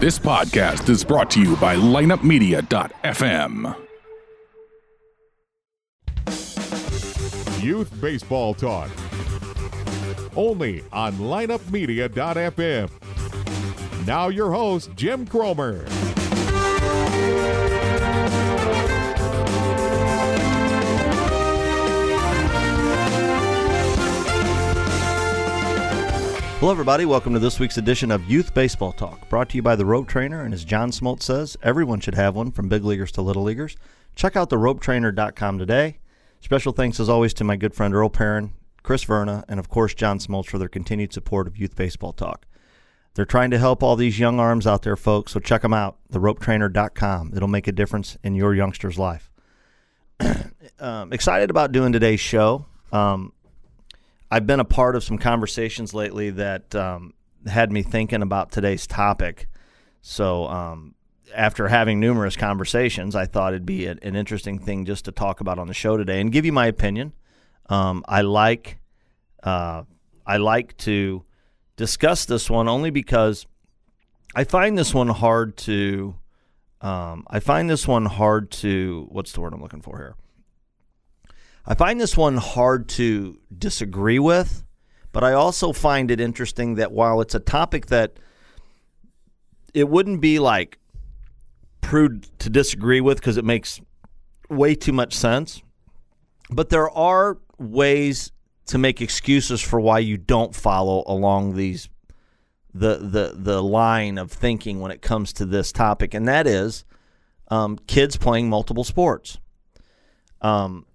This podcast is brought to you by lineupmedia.fm. Youth Baseball Talk. Only on lineupmedia.fm. Now your host, Jim Cromer. Hello, everybody. Welcome to this week's edition of Youth Baseball Talk, brought to you by the Rope Trainer. And as John Smoltz says, everyone should have one from big leaguers to little leaguers. Check out the ropetrainer.com today. Special thanks, as always, to my good friend Earl Perrin, Chris Verna, and of course, John Smoltz for their continued support of Youth Baseball Talk. They're trying to help all these young arms out there, folks, so check them out, theropetrainer.com. It'll make a difference in your youngster's life. um, excited about doing today's show. Um, I've been a part of some conversations lately that um, had me thinking about today's topic. So, um, after having numerous conversations, I thought it'd be an interesting thing just to talk about on the show today and give you my opinion. Um, I like uh, I like to discuss this one only because I find this one hard to um, I find this one hard to what's the word I'm looking for here I find this one hard to disagree with, but I also find it interesting that while it's a topic that it wouldn't be like prude to disagree with because it makes way too much sense, but there are ways to make excuses for why you don't follow along these the the the line of thinking when it comes to this topic, and that is um, kids playing multiple sports. Um,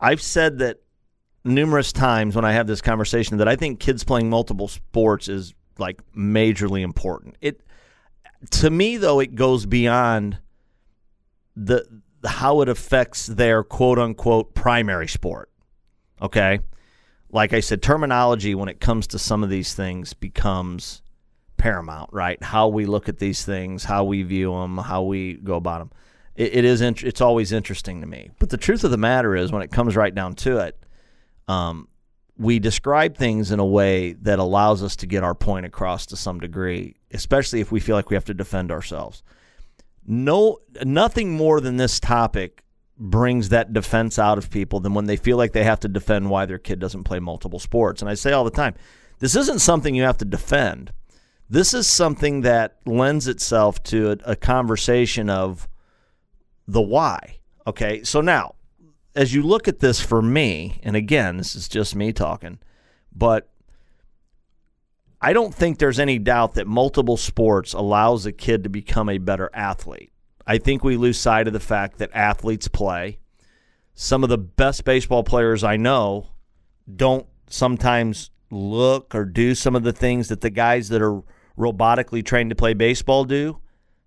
I've said that numerous times when I have this conversation that I think kids playing multiple sports is like majorly important. It to me though it goes beyond the how it affects their quote unquote primary sport. Okay? Like I said terminology when it comes to some of these things becomes paramount, right? How we look at these things, how we view them, how we go about them it, it is int- it's always interesting to me. But the truth of the matter is, when it comes right down to it, um, we describe things in a way that allows us to get our point across to some degree, especially if we feel like we have to defend ourselves. No, nothing more than this topic brings that defense out of people than when they feel like they have to defend why their kid doesn't play multiple sports. And I say all the time, this isn't something you have to defend. This is something that lends itself to a, a conversation of the why. Okay, so now as you look at this for me, and again, this is just me talking, but I don't think there's any doubt that multiple sports allows a kid to become a better athlete. I think we lose sight of the fact that athletes play. Some of the best baseball players I know don't sometimes look or do some of the things that the guys that are robotically trained to play baseball do,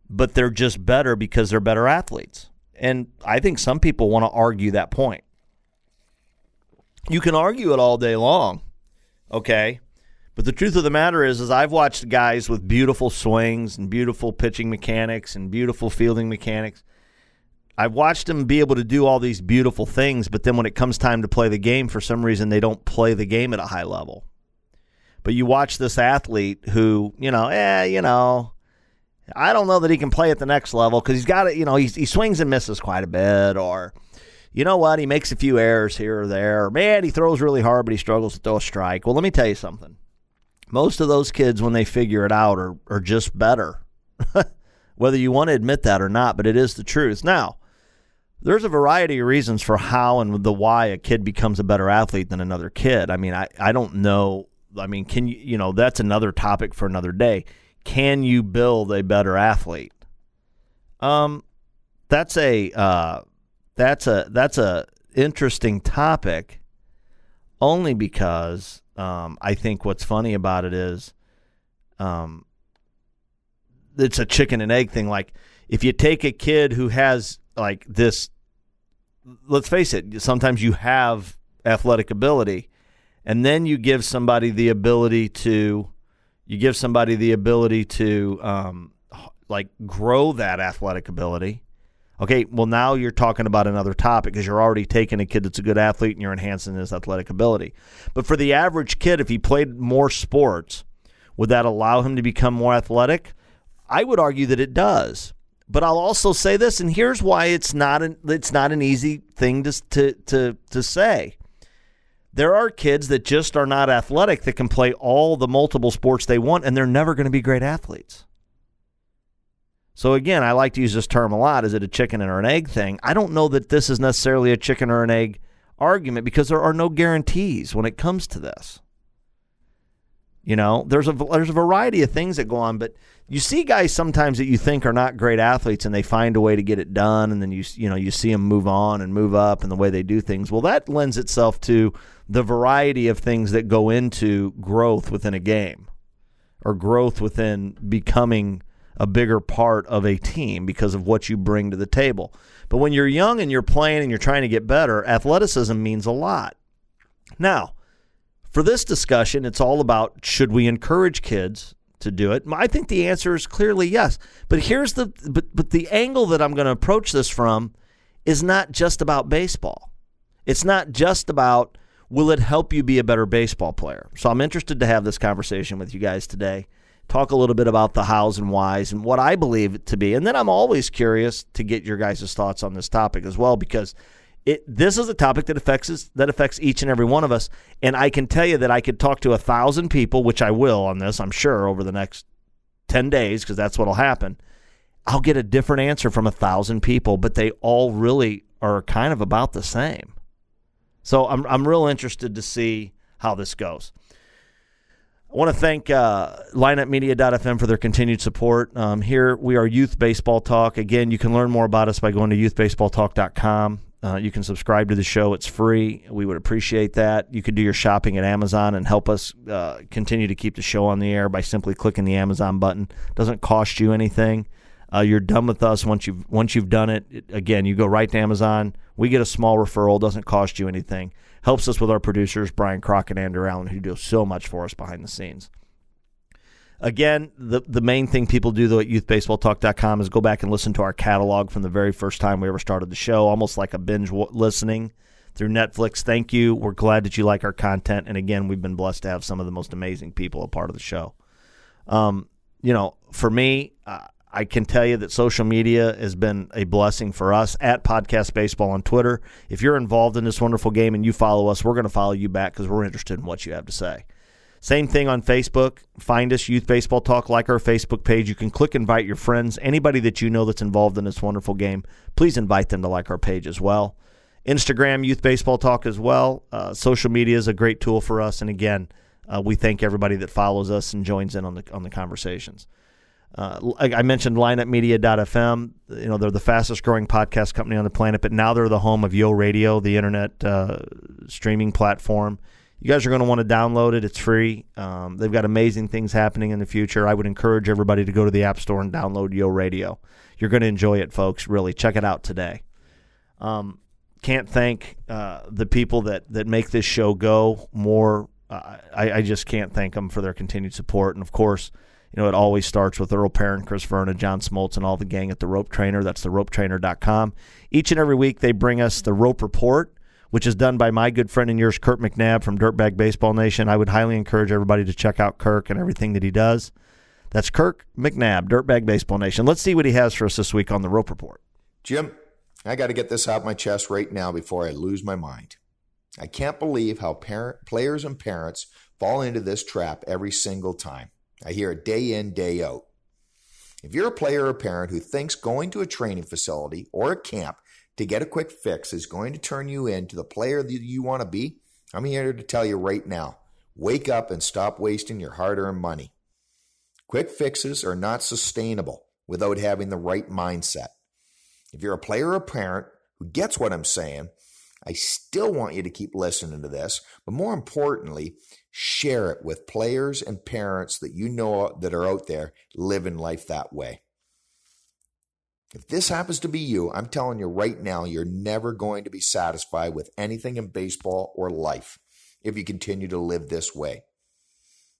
but they're just better because they're better athletes. And I think some people want to argue that point. You can argue it all day long, okay? But the truth of the matter is, is I've watched guys with beautiful swings and beautiful pitching mechanics and beautiful fielding mechanics. I've watched them be able to do all these beautiful things, but then when it comes time to play the game, for some reason they don't play the game at a high level. But you watch this athlete who, you know, eh, you know, I don't know that he can play at the next level because he's got it. You know, he, he swings and misses quite a bit, or you know what, he makes a few errors here or there. Man, he throws really hard, but he struggles to throw a strike. Well, let me tell you something. Most of those kids, when they figure it out, are are just better. Whether you want to admit that or not, but it is the truth. Now, there's a variety of reasons for how and the why a kid becomes a better athlete than another kid. I mean, I, I don't know. I mean, can you, you know, that's another topic for another day can you build a better athlete? Um, that's a uh, that's a that's a interesting topic. Only because um, I think what's funny about it is, um, it's a chicken and egg thing. Like if you take a kid who has like this, let's face it, sometimes you have athletic ability, and then you give somebody the ability to you give somebody the ability to um, like grow that athletic ability. Okay, well now you're talking about another topic because you're already taking a kid that's a good athlete and you're enhancing his athletic ability. But for the average kid, if he played more sports, Would that allow him to become more athletic? I would argue that it does. But I'll also say this, and here's why it's not an it's not an easy thing to to to, to say. There are kids that just are not athletic that can play all the multiple sports they want, and they're never going to be great athletes. So again, I like to use this term a lot. Is it a chicken or an egg thing? I don't know that this is necessarily a chicken or an egg argument because there are no guarantees when it comes to this. You know, there's a there's a variety of things that go on, but you see guys sometimes that you think are not great athletes and they find a way to get it done and then you you know you see them move on and move up and the way they do things well that lends itself to the variety of things that go into growth within a game or growth within becoming a bigger part of a team because of what you bring to the table but when you're young and you're playing and you're trying to get better athleticism means a lot now for this discussion it's all about should we encourage kids to do it? I think the answer is clearly yes. But here's the but but the angle that I'm going to approach this from is not just about baseball. It's not just about will it help you be a better baseball player. So I'm interested to have this conversation with you guys today. Talk a little bit about the hows and whys and what I believe it to be. And then I'm always curious to get your guys' thoughts on this topic as well because it, this is a topic that affects us, that affects each and every one of us. And I can tell you that I could talk to a thousand people, which I will on this, I'm sure, over the next ten days, because that's what'll happen. I'll get a different answer from a thousand people, but they all really are kind of about the same. So I'm I'm real interested to see how this goes. I want to thank uh, lineupmedia.fm for their continued support. Um, here we are Youth Baseball Talk. Again, you can learn more about us by going to youthbaseballtalk.com. Uh, you can subscribe to the show. It's free. We would appreciate that. You can do your shopping at Amazon and help us uh, continue to keep the show on the air by simply clicking the Amazon button. Doesn't cost you anything. Uh, you're done with us once you've once you've done it. Again, you go right to Amazon. We get a small referral. Doesn't cost you anything. Helps us with our producers Brian Crockett and Andrew Allen, who do so much for us behind the scenes. Again, the, the main thing people do, though, at youthbaseballtalk.com is go back and listen to our catalog from the very first time we ever started the show, almost like a binge listening through Netflix. Thank you. We're glad that you like our content. And again, we've been blessed to have some of the most amazing people a part of the show. Um, you know, for me, uh, I can tell you that social media has been a blessing for us at Podcast Baseball on Twitter. If you're involved in this wonderful game and you follow us, we're going to follow you back because we're interested in what you have to say. Same thing on Facebook. Find us, Youth Baseball Talk, like our Facebook page. You can click invite your friends. Anybody that you know that's involved in this wonderful game, please invite them to like our page as well. Instagram, Youth Baseball Talk as well. Uh, social media is a great tool for us. And again, uh, we thank everybody that follows us and joins in on the on the conversations. Uh, I mentioned lineupmedia.fm. You know, they're the fastest growing podcast company on the planet, but now they're the home of Yo Radio, the internet uh, streaming platform. You guys are going to want to download it. It's free. Um, they've got amazing things happening in the future. I would encourage everybody to go to the App Store and download Yo Radio. You're going to enjoy it, folks. Really, check it out today. Um, can't thank uh, the people that that make this show go more. Uh, I, I, just can't thank them for their continued support, and of course, you know it always starts with Earl Perrin, Chris Verna, John Smoltz, and all the gang at the Rope Trainer. That's the RopeTrainer.com. Each and every week, they bring us the Rope Report which is done by my good friend and yours, Kirk McNabb from Dirtbag Baseball Nation. I would highly encourage everybody to check out Kirk and everything that he does. That's Kirk McNabb, Dirtbag Baseball Nation. Let's see what he has for us this week on the Rope Report. Jim, I got to get this out of my chest right now before I lose my mind. I can't believe how parent, players and parents fall into this trap every single time. I hear it day in, day out. If you're a player or parent who thinks going to a training facility or a camp to get a quick fix is going to turn you into the player that you want to be, I'm here to tell you right now wake up and stop wasting your hard earned money. Quick fixes are not sustainable without having the right mindset. If you're a player or parent who gets what I'm saying, I still want you to keep listening to this, but more importantly, share it with players and parents that you know that are out there living life that way. If this happens to be you, I'm telling you right now, you're never going to be satisfied with anything in baseball or life if you continue to live this way.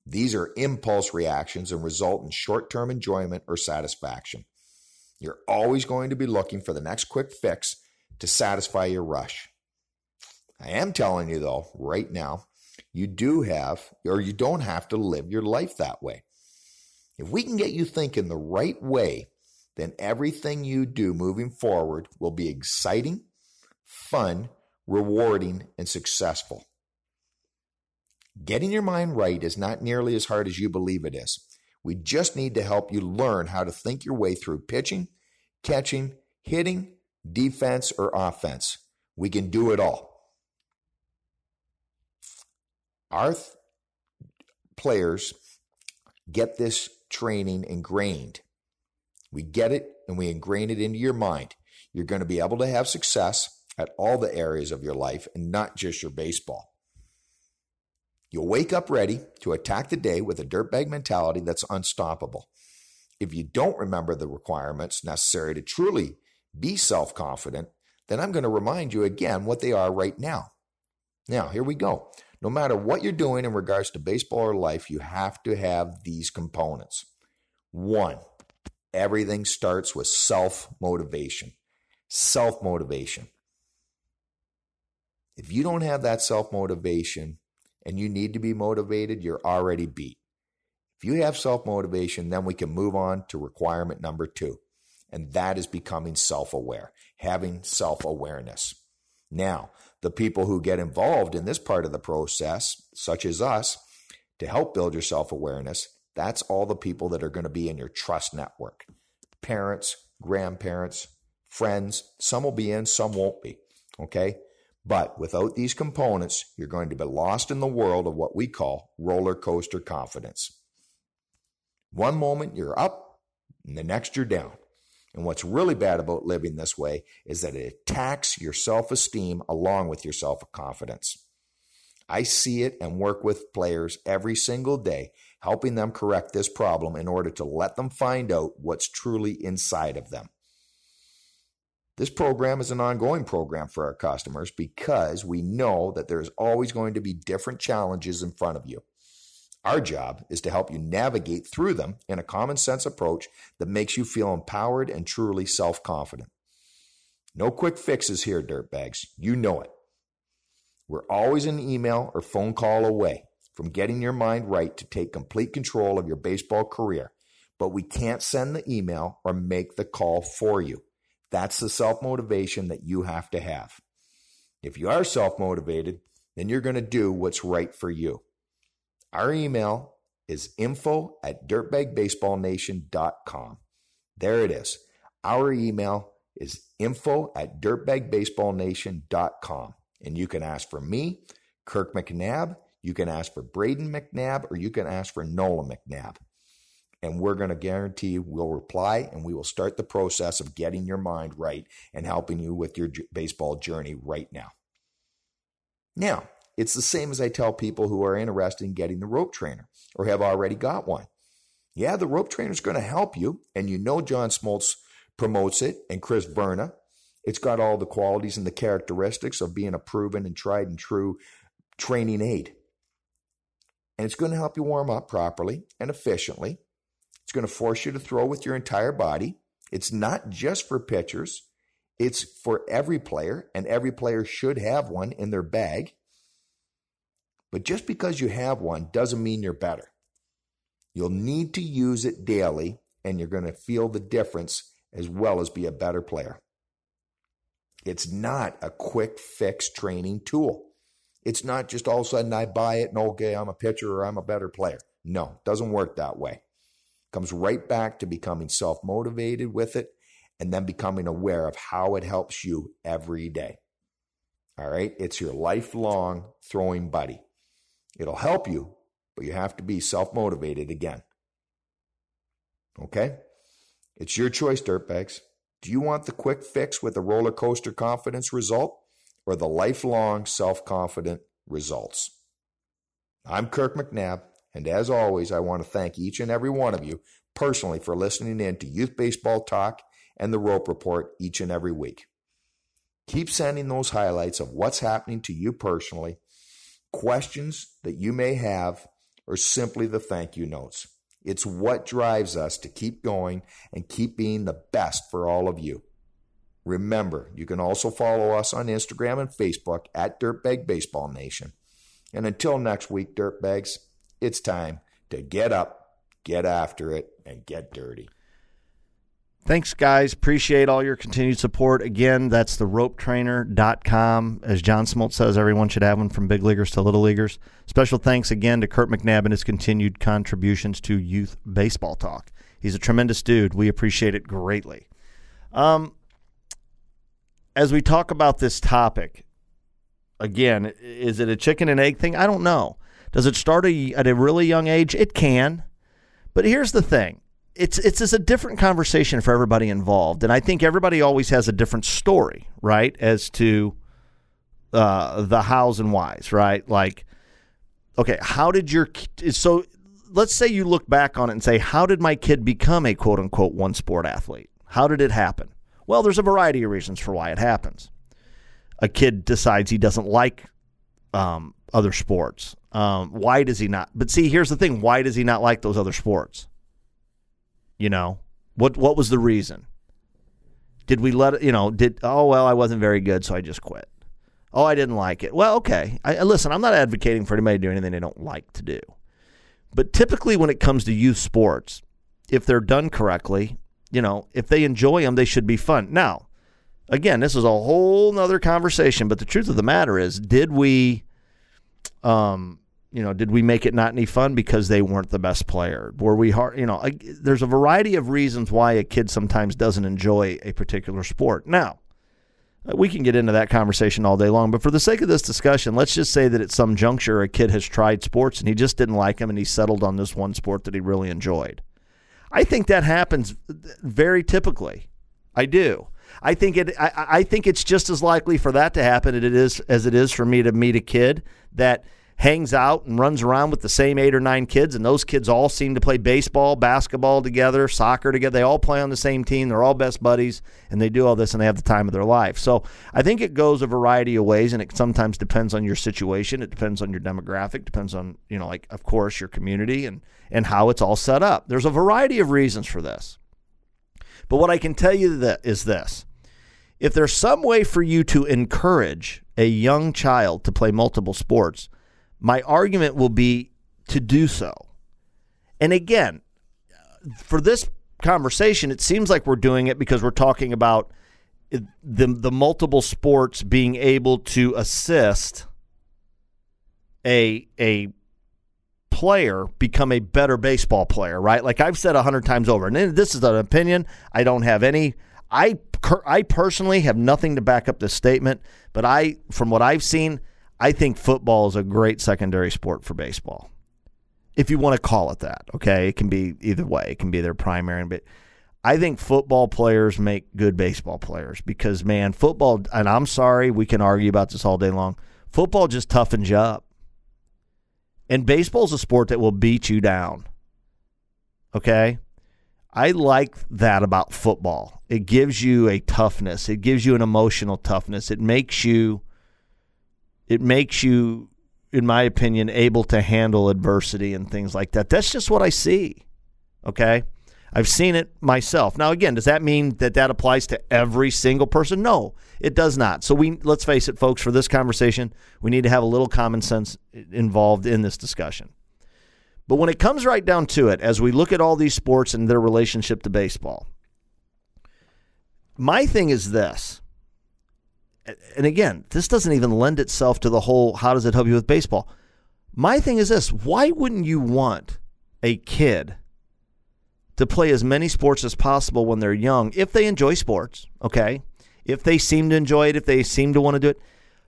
These are impulse reactions and result in short term enjoyment or satisfaction. You're always going to be looking for the next quick fix to satisfy your rush. I am telling you, though, right now, you do have, or you don't have to live your life that way. If we can get you thinking the right way, then everything you do moving forward will be exciting, fun, rewarding, and successful. Getting your mind right is not nearly as hard as you believe it is. We just need to help you learn how to think your way through pitching, catching, hitting, defense, or offense. We can do it all. Our th- players get this training ingrained. We get it and we ingrain it into your mind. You're going to be able to have success at all the areas of your life and not just your baseball. You'll wake up ready to attack the day with a dirtbag mentality that's unstoppable. If you don't remember the requirements necessary to truly be self confident, then I'm going to remind you again what they are right now. Now, here we go. No matter what you're doing in regards to baseball or life, you have to have these components. One, everything starts with self motivation. Self motivation. If you don't have that self motivation and you need to be motivated, you're already beat. If you have self motivation, then we can move on to requirement number two, and that is becoming self aware, having self awareness. Now, the people who get involved in this part of the process, such as us, to help build your self awareness, that's all the people that are going to be in your trust network parents, grandparents, friends. Some will be in, some won't be. Okay. But without these components, you're going to be lost in the world of what we call roller coaster confidence. One moment you're up, and the next you're down. And what's really bad about living this way is that it attacks your self esteem along with your self confidence. I see it and work with players every single day, helping them correct this problem in order to let them find out what's truly inside of them. This program is an ongoing program for our customers because we know that there's always going to be different challenges in front of you. Our job is to help you navigate through them in a common sense approach that makes you feel empowered and truly self confident. No quick fixes here, dirtbags. You know it. We're always an email or phone call away from getting your mind right to take complete control of your baseball career, but we can't send the email or make the call for you. That's the self motivation that you have to have. If you are self motivated, then you're going to do what's right for you. Our email is info at dirtbagbaseballnation.com. There it is. Our email is info at dirtbagbaseballnation.com. And you can ask for me, Kirk McNabb. You can ask for Braden McNabb, or you can ask for Nola McNabb. And we're going to guarantee we'll reply and we will start the process of getting your mind right and helping you with your baseball journey right now. Now, it's the same as I tell people who are interested in getting the rope trainer or have already got one. Yeah, the rope trainer is going to help you, and you know John Smoltz promotes it, and Chris Verna. It's got all the qualities and the characteristics of being a proven and tried and true training aid. And it's going to help you warm up properly and efficiently. It's going to force you to throw with your entire body. It's not just for pitchers, it's for every player, and every player should have one in their bag. But just because you have one doesn't mean you're better. You'll need to use it daily, and you're going to feel the difference as well as be a better player. It's not a quick fix training tool. It's not just all of a sudden I buy it and okay, I'm a pitcher or I'm a better player. No, it doesn't work that way. Comes right back to becoming self motivated with it and then becoming aware of how it helps you every day. All right. It's your lifelong throwing buddy. It'll help you, but you have to be self motivated again. Okay? It's your choice, dirtbags. Do you want the quick fix with a roller coaster confidence result or the lifelong self confident results? I'm Kirk McNabb, and as always, I want to thank each and every one of you personally for listening in to Youth Baseball Talk and the Rope Report each and every week. Keep sending those highlights of what's happening to you personally questions that you may have, or simply the thank you notes. It's what drives us to keep going and keep being the best for all of you. Remember, you can also follow us on Instagram and Facebook at Dirtbag Baseball Nation. And until next week, Dirtbags, it's time to get up, get after it, and get dirty. Thanks, guys. Appreciate all your continued support. Again, that's the ropetrainer.com. As John Smoltz says, everyone should have one from big leaguers to little leaguers. Special thanks again to Kirk McNabb and his continued contributions to youth baseball talk. He's a tremendous dude. We appreciate it greatly. Um, as we talk about this topic, again, is it a chicken and egg thing? I don't know. Does it start a, at a really young age? It can. But here's the thing it's it's just a different conversation for everybody involved, and I think everybody always has a different story, right, as to uh, the hows and whys, right? Like, okay, how did your so let's say you look back on it and say, how did my kid become a quote unquote one sport athlete? How did it happen? Well, there's a variety of reasons for why it happens. A kid decides he doesn't like um, other sports. Um, why does he not? But see, here's the thing: why does he not like those other sports? You know, what what was the reason? Did we let you know, did oh well, I wasn't very good, so I just quit. Oh, I didn't like it. Well, okay. I, listen, I'm not advocating for anybody to do anything they don't like to do. But typically when it comes to youth sports, if they're done correctly, you know, if they enjoy them, they should be fun. Now, again, this is a whole nother conversation, but the truth of the matter is, did we um you know, did we make it not any fun because they weren't the best player? Were we hard? You know, there's a variety of reasons why a kid sometimes doesn't enjoy a particular sport. Now, uh, we can get into that conversation all day long, but for the sake of this discussion, let's just say that at some juncture a kid has tried sports and he just didn't like them and he settled on this one sport that he really enjoyed. I think that happens very typically. I do. I think it. I, I think it's just as likely for that to happen as it is as it is for me to meet a kid that hangs out and runs around with the same eight or nine kids, and those kids all seem to play baseball, basketball together, soccer together. They all play on the same team. They're all best buddies, and they do all this, and they have the time of their life. So I think it goes a variety of ways, and it sometimes depends on your situation. It depends on your demographic. Depends on you know, like of course, your community and and how it's all set up. There's a variety of reasons for this. But what I can tell you that is this. If there's some way for you to encourage a young child to play multiple sports, my argument will be to do so. And again, for this conversation, it seems like we're doing it because we're talking about the the multiple sports being able to assist a a player become a better baseball player, right? Like I've said a hundred times over, and this is an opinion. I don't have any. I I personally have nothing to back up this statement, but I, from what I've seen, I think football is a great secondary sport for baseball. If you want to call it that, okay? It can be either way. It can be their primary, but I think football players make good baseball players because man, football and I'm sorry, we can argue about this all day long. Football just toughens you up. And baseball's a sport that will beat you down. Okay? I like that about football. It gives you a toughness. It gives you an emotional toughness. It makes you it makes you, in my opinion, able to handle adversity and things like that. That's just what I see. Okay. I've seen it myself. Now, again, does that mean that that applies to every single person? No, it does not. So we let's face it, folks. For this conversation, we need to have a little common sense involved in this discussion. But when it comes right down to it, as we look at all these sports and their relationship to baseball, my thing is this: and again, this doesn't even lend itself to the whole how does it help you with baseball. My thing is this why wouldn't you want a kid to play as many sports as possible when they're young if they enjoy sports, okay? If they seem to enjoy it, if they seem to want to do it.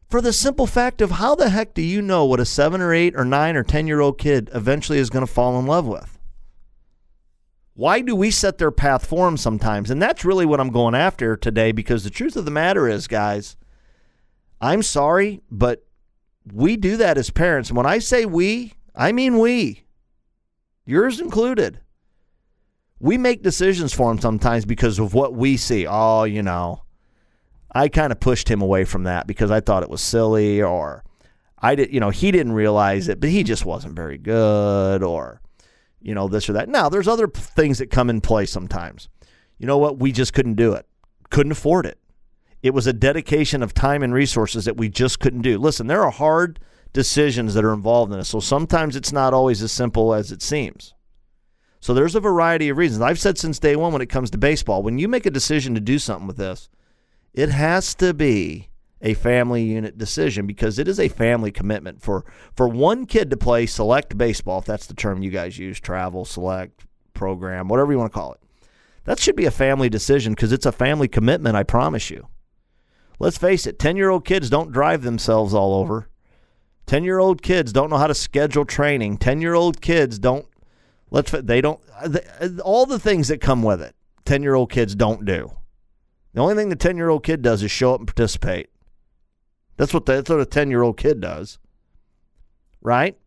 For the simple fact of how the heck do you know what a seven or eight or nine or 10 year old kid eventually is going to fall in love with? Why do we set their path for them sometimes? And that's really what I'm going after today because the truth of the matter is, guys, I'm sorry, but we do that as parents. And when I say we, I mean we, yours included. We make decisions for him sometimes because of what we see. Oh, you know, I kind of pushed him away from that because I thought it was silly or I did, you know, he didn't realize it, but he just wasn't very good or, you know, this or that. Now, there's other things that come in play sometimes. You know what? We just couldn't do it, couldn't afford it. It was a dedication of time and resources that we just couldn't do. Listen, there are hard decisions that are involved in this. So sometimes it's not always as simple as it seems. So there's a variety of reasons. I've said since day one when it comes to baseball, when you make a decision to do something with this, it has to be a family unit decision because it is a family commitment for for one kid to play select baseball, if that's the term you guys use, travel, select, program, whatever you want to call it. That should be a family decision because it's a family commitment, I promise you. Let's face it, 10 year old kids don't drive themselves all over. 10 year old kids don't know how to schedule training. 10 year old kids don't Let's they don't uh, uh, all the things that come with it. 10-year-old kids don't do. The only thing the 10-year-old kid does is show up and participate. That's what the, that's what a 10-year-old kid does. Right?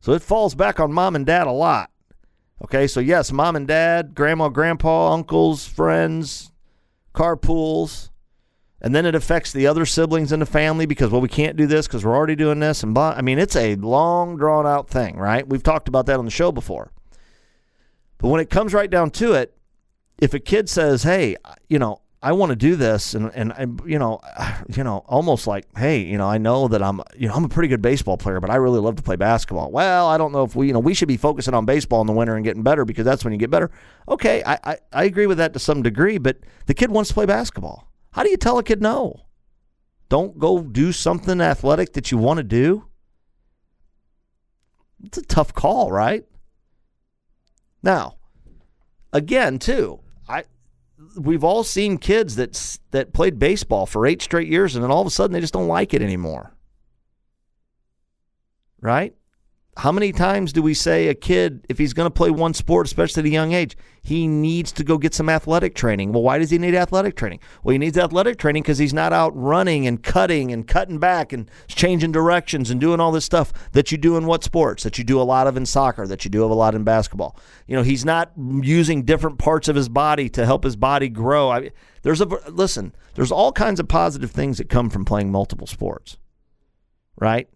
So it falls back on mom and dad a lot. Okay, so yes, mom and dad, grandma, grandpa, uncles, friends, carpools, and then it affects the other siblings in the family because well we can't do this because we're already doing this and blah. I mean it's a long drawn out thing, right? We've talked about that on the show before. But when it comes right down to it, if a kid says, "Hey, you know, I want to do this," and and I, you know, you know, almost like, "Hey, you know, I know that I'm, you know, I'm a pretty good baseball player, but I really love to play basketball." Well, I don't know if we, you know, we should be focusing on baseball in the winter and getting better because that's when you get better. Okay, I I, I agree with that to some degree, but the kid wants to play basketball. How do you tell a kid no? Don't go do something athletic that you want to do? It's a tough call, right? Now, again, too, I we've all seen kids that that played baseball for 8 straight years and then all of a sudden they just don't like it anymore. Right? How many times do we say a kid, if he's going to play one sport, especially at a young age, he needs to go get some athletic training? Well, why does he need athletic training? Well, he needs athletic training because he's not out running and cutting and cutting back and changing directions and doing all this stuff that you do in what sports? That you do a lot of in soccer, that you do a lot in basketball. You know, he's not using different parts of his body to help his body grow. I, there's a listen. There's all kinds of positive things that come from playing multiple sports, right?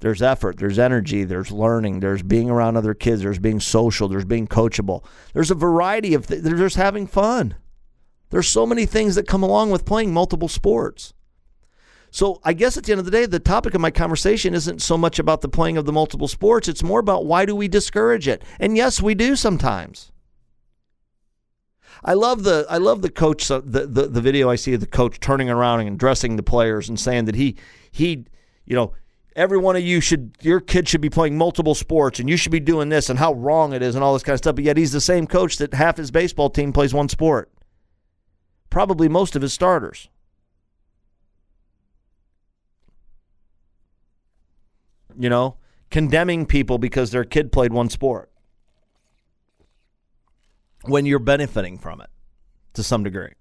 There's effort, there's energy, there's learning, there's being around other kids, there's being social, there's being coachable. There's a variety of th- they're just having fun. There's so many things that come along with playing multiple sports. So I guess at the end of the day, the topic of my conversation isn't so much about the playing of the multiple sports. It's more about why do we discourage it? And yes, we do sometimes. I love the I love the coach the, the the video I see of the coach turning around and addressing the players and saying that he he you know every one of you should your kid should be playing multiple sports and you should be doing this and how wrong it is and all this kind of stuff but yet he's the same coach that half his baseball team plays one sport. Probably most of his starters. You know condemning people because their kid played one sport when you're benefiting from it to some degree.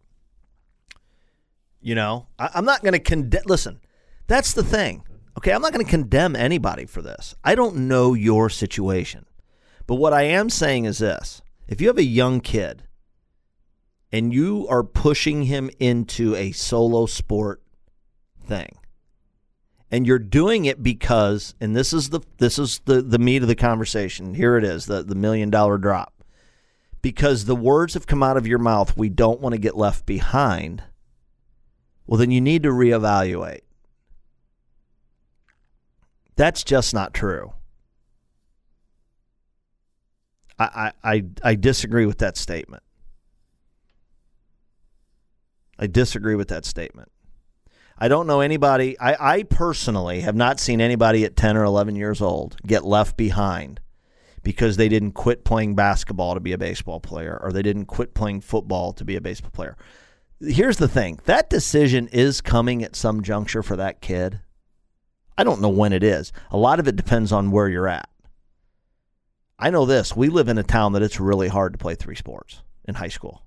You know I, am not going to condemn listen that's the thing Okay, I'm not going to condemn anybody for this. I don't know your situation. But what I am saying is this if you have a young kid and you are pushing him into a solo sport thing, and you're doing it because, and this is the this is the, the meat of the conversation. Here it is, the, the million dollar drop. Because the words have come out of your mouth, we don't want to get left behind. Well, then you need to reevaluate. That's just not true. I, I, I disagree with that statement. I disagree with that statement. I don't know anybody, I, I personally have not seen anybody at 10 or 11 years old get left behind because they didn't quit playing basketball to be a baseball player or they didn't quit playing football to be a baseball player. Here's the thing that decision is coming at some juncture for that kid. I don't know when it is. A lot of it depends on where you're at. I know this. We live in a town that it's really hard to play three sports in high school.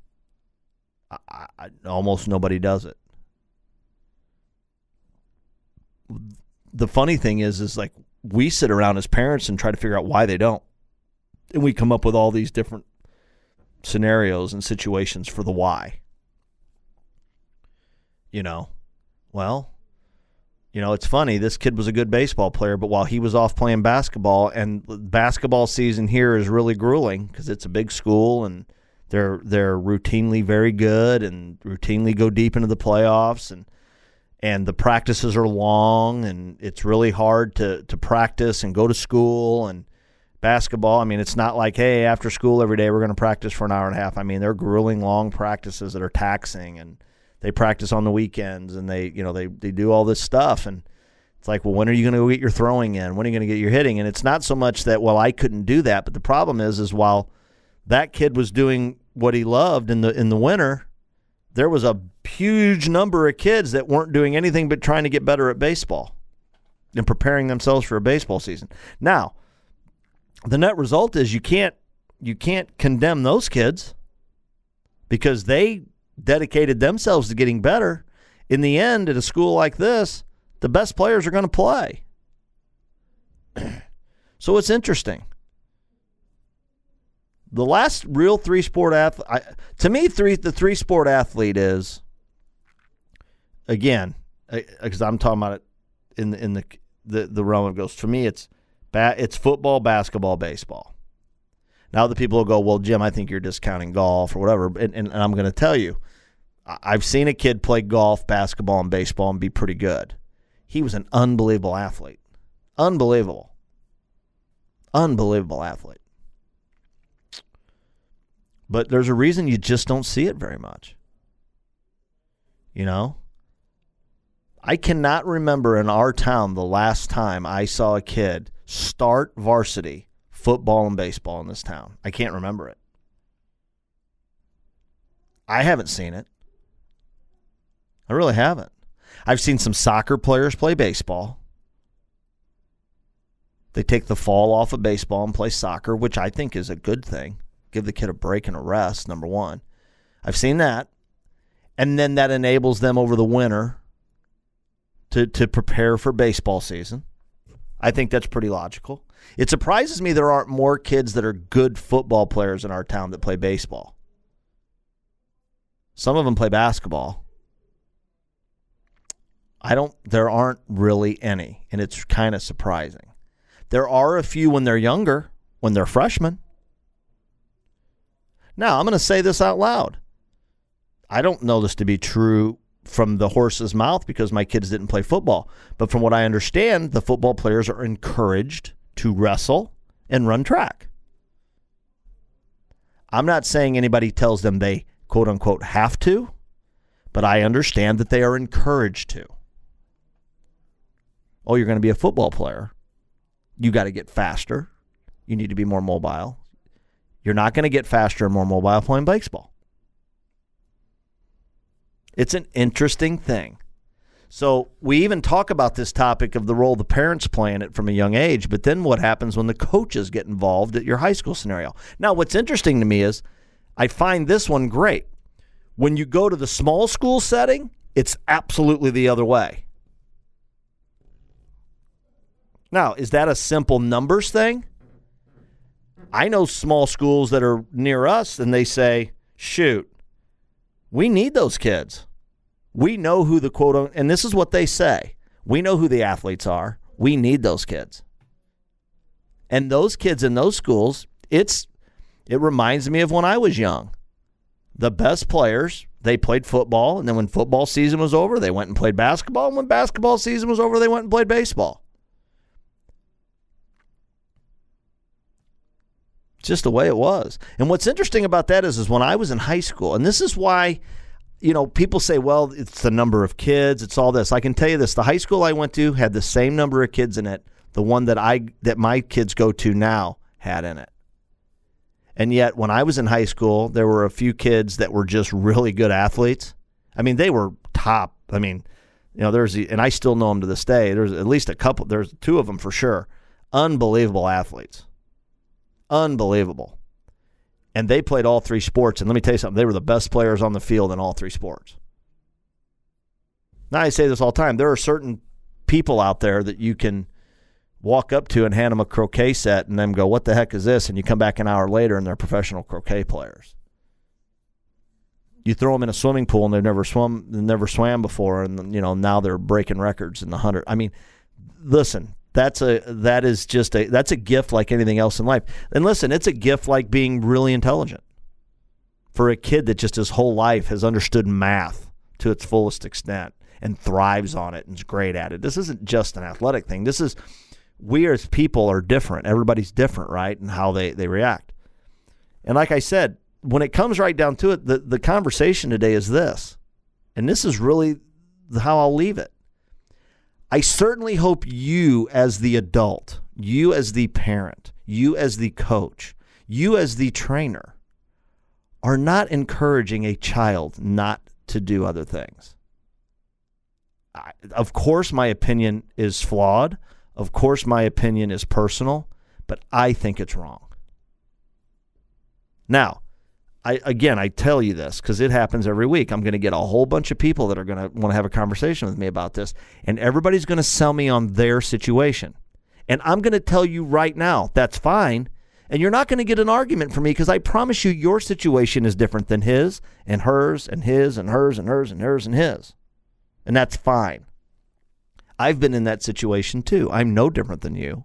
I, I, almost nobody does it. The funny thing is, is like we sit around as parents and try to figure out why they don't, and we come up with all these different scenarios and situations for the why. You know, well, you know, it's funny. This kid was a good baseball player, but while he was off playing basketball, and basketball season here is really grueling because it's a big school and they're they're routinely very good and routinely go deep into the playoffs and and the practices are long and it's really hard to to practice and go to school and basketball. I mean, it's not like, hey, after school every day we're going to practice for an hour and a half. I mean, they're grueling long practices that are taxing and they practice on the weekends and they, you know, they, they do all this stuff. And it's like, well, when are you going to go get your throwing in? When are you going to get your hitting? And it's not so much that, well, I couldn't do that. But the problem is, is while that kid was doing what he loved in the, in the winter, there was a huge number of kids that weren't doing anything but trying to get better at baseball and preparing themselves for a baseball season. Now, the net result is you can't you can't condemn those kids because they dedicated themselves to getting better. In the end, at a school like this, the best players are going to play. so it's interesting. The last real three sport athlete, to me, three the three sport athlete is again because I'm talking about it in the in the the, the realm of goes. For me, it's ba- it's football, basketball, baseball. Now the people will go, well, Jim, I think you're discounting golf or whatever, and, and, and I'm going to tell you, I've seen a kid play golf, basketball, and baseball and be pretty good. He was an unbelievable athlete, unbelievable, unbelievable athlete. But there's a reason you just don't see it very much. You know, I cannot remember in our town the last time I saw a kid start varsity football and baseball in this town. I can't remember it. I haven't seen it. I really haven't. I've seen some soccer players play baseball. They take the fall off of baseball and play soccer, which I think is a good thing. Give the kid a break and a rest, number one. I've seen that. And then that enables them over the winter to, to prepare for baseball season. I think that's pretty logical. It surprises me there aren't more kids that are good football players in our town that play baseball. Some of them play basketball. I don't, there aren't really any, and it's kind of surprising. There are a few when they're younger, when they're freshmen. Now, I'm going to say this out loud. I don't know this to be true from the horse's mouth because my kids didn't play football. But from what I understand, the football players are encouraged to wrestle and run track. I'm not saying anybody tells them they quote unquote have to, but I understand that they are encouraged to. Oh, you're going to be a football player. You got to get faster. You need to be more mobile. You're not going to get faster and more mobile playing baseball. It's an interesting thing. So we even talk about this topic of the role the parents play in it from a young age, but then what happens when the coaches get involved at your high school scenario? Now, what's interesting to me is I find this one great. When you go to the small school setting, it's absolutely the other way. Now, is that a simple numbers thing? I know small schools that are near us and they say, shoot, we need those kids. We know who the quote, and this is what they say we know who the athletes are. We need those kids. And those kids in those schools, it's it reminds me of when I was young. The best players, they played football, and then when football season was over, they went and played basketball, and when basketball season was over, they went and played baseball. Just the way it was. And what's interesting about that is, is when I was in high school, and this is why, you know, people say, well, it's the number of kids, it's all this. I can tell you this: the high school I went to had the same number of kids in it. The one that I that my kids go to now had in it. And yet, when I was in high school, there were a few kids that were just really good athletes. I mean, they were top. I mean, you know, there's and I still know them to this day. There's at least a couple. There's two of them for sure. Unbelievable athletes Unbelievable. And they played all three sports. And let me tell you something, they were the best players on the field in all three sports. Now, I say this all the time there are certain people out there that you can walk up to and hand them a croquet set and then go, What the heck is this? And you come back an hour later and they're professional croquet players. You throw them in a swimming pool and they've never swum, never swam before, and you know now they're breaking records in the hundred. I mean, listen, that's a that is just a that's a gift like anything else in life. And listen, it's a gift like being really intelligent. For a kid that just his whole life has understood math to its fullest extent and thrives on it and is great at it. This isn't just an athletic thing. This is we as people are different. Everybody's different, right? And how they, they react. And like I said, when it comes right down to it, the, the conversation today is this. And this is really how I'll leave it. I certainly hope you, as the adult, you as the parent, you as the coach, you as the trainer, are not encouraging a child not to do other things. I, of course, my opinion is flawed. Of course, my opinion is personal, but I think it's wrong. Now, I again, I tell you this because it happens every week. I'm going to get a whole bunch of people that are going to want to have a conversation with me about this, and everybody's going to sell me on their situation. And I'm going to tell you right now, that's fine. And you're not going to get an argument from me because I promise you, your situation is different than his and hers and his and hers and hers and hers and his. And that's fine. I've been in that situation too. I'm no different than you.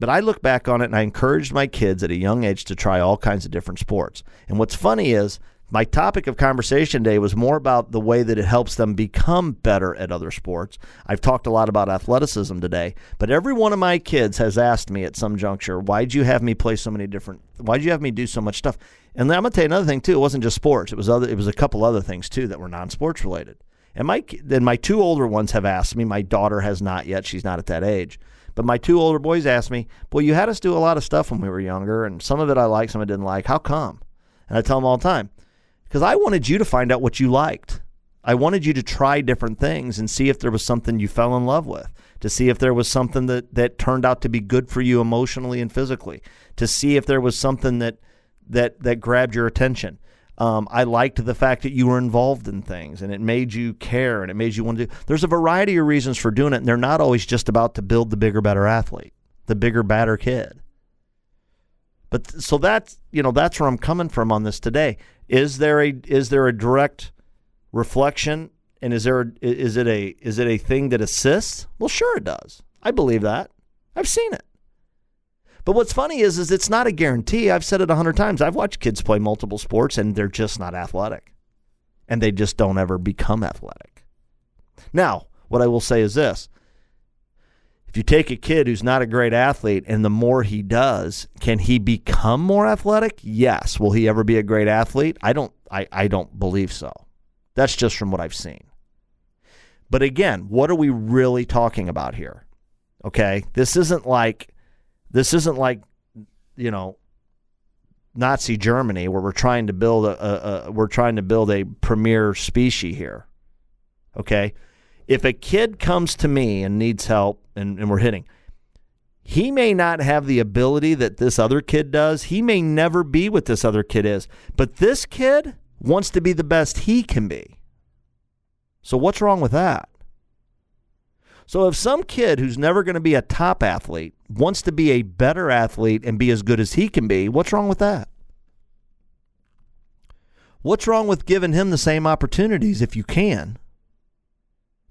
But I look back on it and I encouraged my kids at a young age to try all kinds of different sports. And what's funny is my topic of conversation today was more about the way that it helps them become better at other sports. I've talked a lot about athleticism today, but every one of my kids has asked me at some juncture, why'd you have me play so many different, why'd you have me do so much stuff? And I'm going to tell you another thing too. It wasn't just sports. It was other, it was a couple other things too that were non-sports related. And my, then my two older ones have asked me, my daughter has not yet. She's not at that age. But my two older boys asked me, Well, you had us do a lot of stuff when we were younger, and some of it I liked, some I didn't like. How come? And I tell them all the time, Because I wanted you to find out what you liked. I wanted you to try different things and see if there was something you fell in love with, to see if there was something that, that turned out to be good for you emotionally and physically, to see if there was something that that that grabbed your attention. Um, I liked the fact that you were involved in things and it made you care and it made you want to do. There's a variety of reasons for doing it, and they're not always just about to build the bigger, better athlete, the bigger, badder kid. But so that's you know that's where I'm coming from on this today. Is there a is there a direct reflection and is there a, is it a is it a thing that assists? Well, sure it does. I believe that. I've seen it. But what's funny is, is it's not a guarantee. I've said it a hundred times. I've watched kids play multiple sports and they're just not athletic, and they just don't ever become athletic. Now, what I will say is this: if you take a kid who's not a great athlete and the more he does, can he become more athletic? Yes. Will he ever be a great athlete? I don't. I, I don't believe so. That's just from what I've seen. But again, what are we really talking about here? Okay, this isn't like this isn't like, you know, Nazi Germany where we're trying to build a, a, a we're trying to build a premier species here. Okay? If a kid comes to me and needs help and, and we're hitting, he may not have the ability that this other kid does. He may never be what this other kid is. But this kid wants to be the best he can be. So what's wrong with that? So if some kid who's never going to be a top athlete wants to be a better athlete and be as good as he can be, what's wrong with that? What's wrong with giving him the same opportunities if you can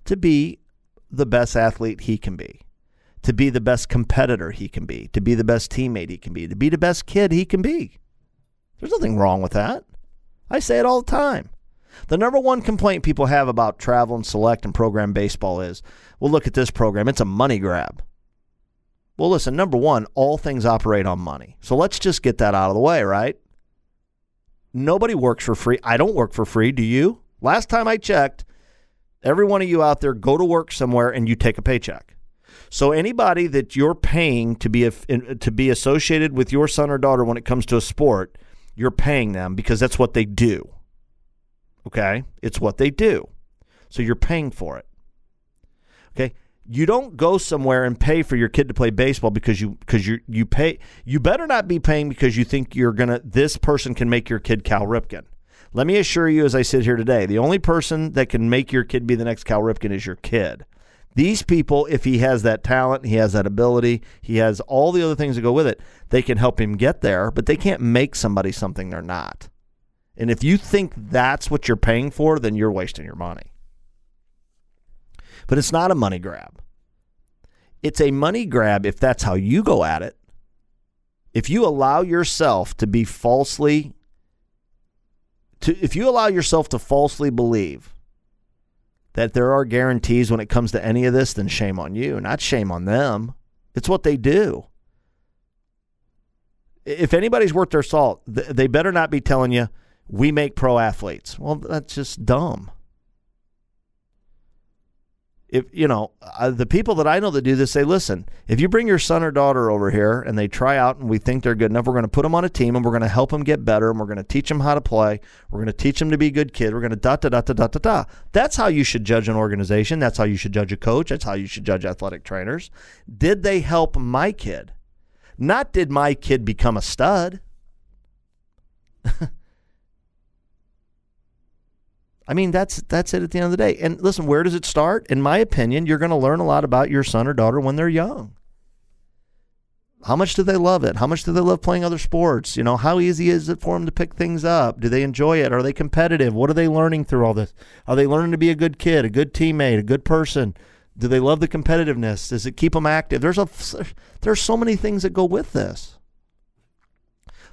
to be the best athlete he can be, to be the best competitor he can be, to be the best teammate he can be, to be the best kid he can be? There's nothing wrong with that. I say it all the time. The number one complaint people have about travel and select and program baseball is, well, look at this program. It's a money grab. Well, listen, number one, all things operate on money. So let's just get that out of the way, right? Nobody works for free. I don't work for free. Do you? Last time I checked, every one of you out there go to work somewhere and you take a paycheck. So anybody that you're paying to be a, to be associated with your son or daughter when it comes to a sport, you're paying them because that's what they do. Okay? It's what they do. So you're paying for it. Okay? You don't go somewhere and pay for your kid to play baseball because you because you you pay you better not be paying because you think you're to this person can make your kid Cal Ripken. Let me assure you as I sit here today, the only person that can make your kid be the next Cal Ripken is your kid. These people, if he has that talent, he has that ability, he has all the other things that go with it, they can help him get there, but they can't make somebody something they're not. And if you think that's what you're paying for, then you're wasting your money. But it's not a money grab. It's a money grab if that's how you go at it. If you allow yourself to be falsely to if you allow yourself to falsely believe that there are guarantees when it comes to any of this, then shame on you, not shame on them. It's what they do. If anybody's worth their salt, they better not be telling you, we make pro athletes. Well, that's just dumb if you know uh, the people that I know that do this say, listen, if you bring your son or daughter over here and they try out and we think they're good enough, we're going to put them on a team and we're going to help them get better and we're going to teach them how to play. We're going to teach them to be a good kid. We're going to da da da da da da da. That's how you should judge an organization. That's how you should judge a coach. That's how you should judge athletic trainers. Did they help my kid? Not did my kid become a stud. I mean, that's that's it at the end of the day. And listen, where does it start? In my opinion, you're going to learn a lot about your son or daughter when they're young. How much do they love it? How much do they love playing other sports? You know, how easy is it for them to pick things up? Do they enjoy it? Are they competitive? What are they learning through all this? Are they learning to be a good kid, a good teammate, a good person? Do they love the competitiveness? Does it keep them active? There's a there's so many things that go with this.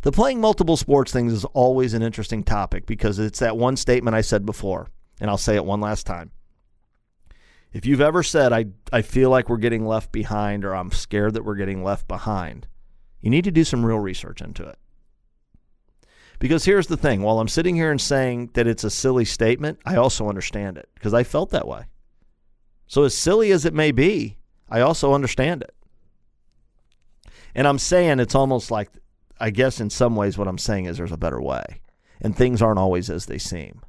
The playing multiple sports things is always an interesting topic because it's that one statement I said before, and I'll say it one last time. If you've ever said, I, I feel like we're getting left behind or I'm scared that we're getting left behind, you need to do some real research into it. Because here's the thing while I'm sitting here and saying that it's a silly statement, I also understand it because I felt that way. So, as silly as it may be, I also understand it. And I'm saying it's almost like I guess in some ways what I'm saying is there's a better way, and things aren't always as they seem.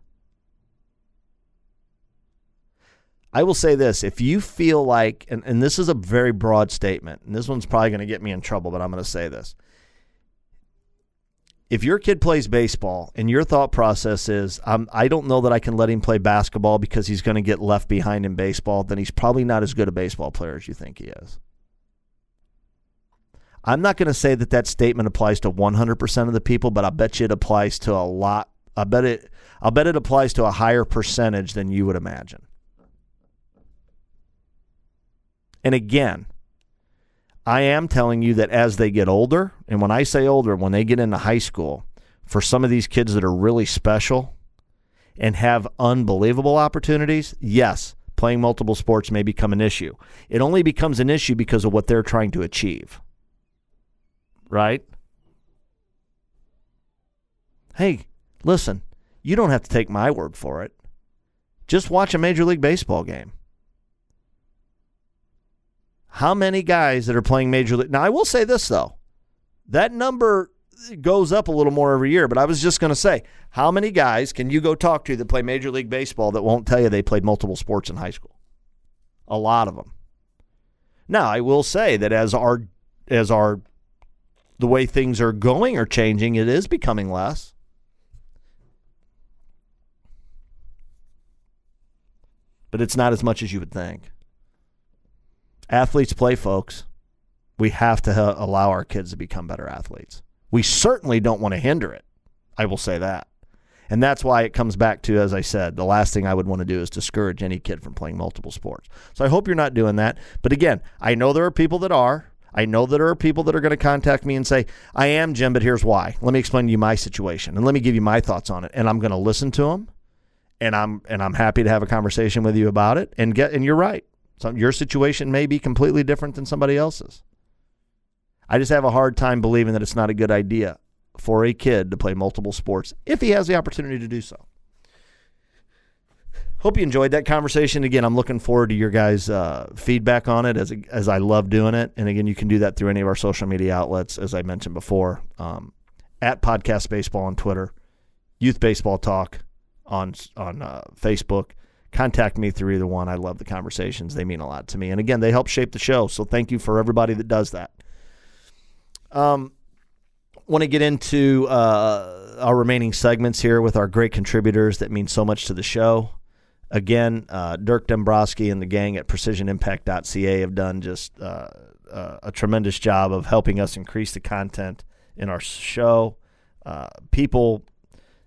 I will say this if you feel like, and, and this is a very broad statement, and this one's probably going to get me in trouble, but I'm going to say this. If your kid plays baseball and your thought process is, um, I don't know that I can let him play basketball because he's going to get left behind in baseball, then he's probably not as good a baseball player as you think he is. I'm not going to say that that statement applies to 100% of the people, but I bet you it applies to a lot. I bet it. I'll bet it applies to a higher percentage than you would imagine. And again, I am telling you that as they get older, and when I say older, when they get into high school, for some of these kids that are really special and have unbelievable opportunities, yes, playing multiple sports may become an issue. It only becomes an issue because of what they're trying to achieve right? Hey, listen, you don't have to take my word for it. Just watch a Major League Baseball game. How many guys that are playing Major League? Now, I will say this, though. That number goes up a little more every year, but I was just going to say, how many guys can you go talk to that play Major League Baseball that won't tell you they played multiple sports in high school? A lot of them. Now, I will say that as our as our the way things are going or changing, it is becoming less. But it's not as much as you would think. Athletes play, folks. We have to ha- allow our kids to become better athletes. We certainly don't want to hinder it. I will say that. And that's why it comes back to, as I said, the last thing I would want to do is discourage any kid from playing multiple sports. So I hope you're not doing that. But again, I know there are people that are. I know that there are people that are going to contact me and say, I am Jim, but here's why. Let me explain to you my situation and let me give you my thoughts on it. And I'm going to listen to them and I'm and I'm happy to have a conversation with you about it and get and you're right. So your situation may be completely different than somebody else's. I just have a hard time believing that it's not a good idea for a kid to play multiple sports if he has the opportunity to do so. Hope you enjoyed that conversation. Again, I'm looking forward to your guys' uh, feedback on it as as I love doing it. And again, you can do that through any of our social media outlets, as I mentioned before, um, at Podcast Baseball on Twitter, Youth Baseball Talk on on uh, Facebook. Contact me through either one. I love the conversations; they mean a lot to me. And again, they help shape the show. So thank you for everybody that does that. Um, want to get into uh, our remaining segments here with our great contributors that mean so much to the show. Again, uh, Dirk Dombrowski and the gang at PrecisionImpact.ca have done just uh, uh, a tremendous job of helping us increase the content in our show. Uh, people,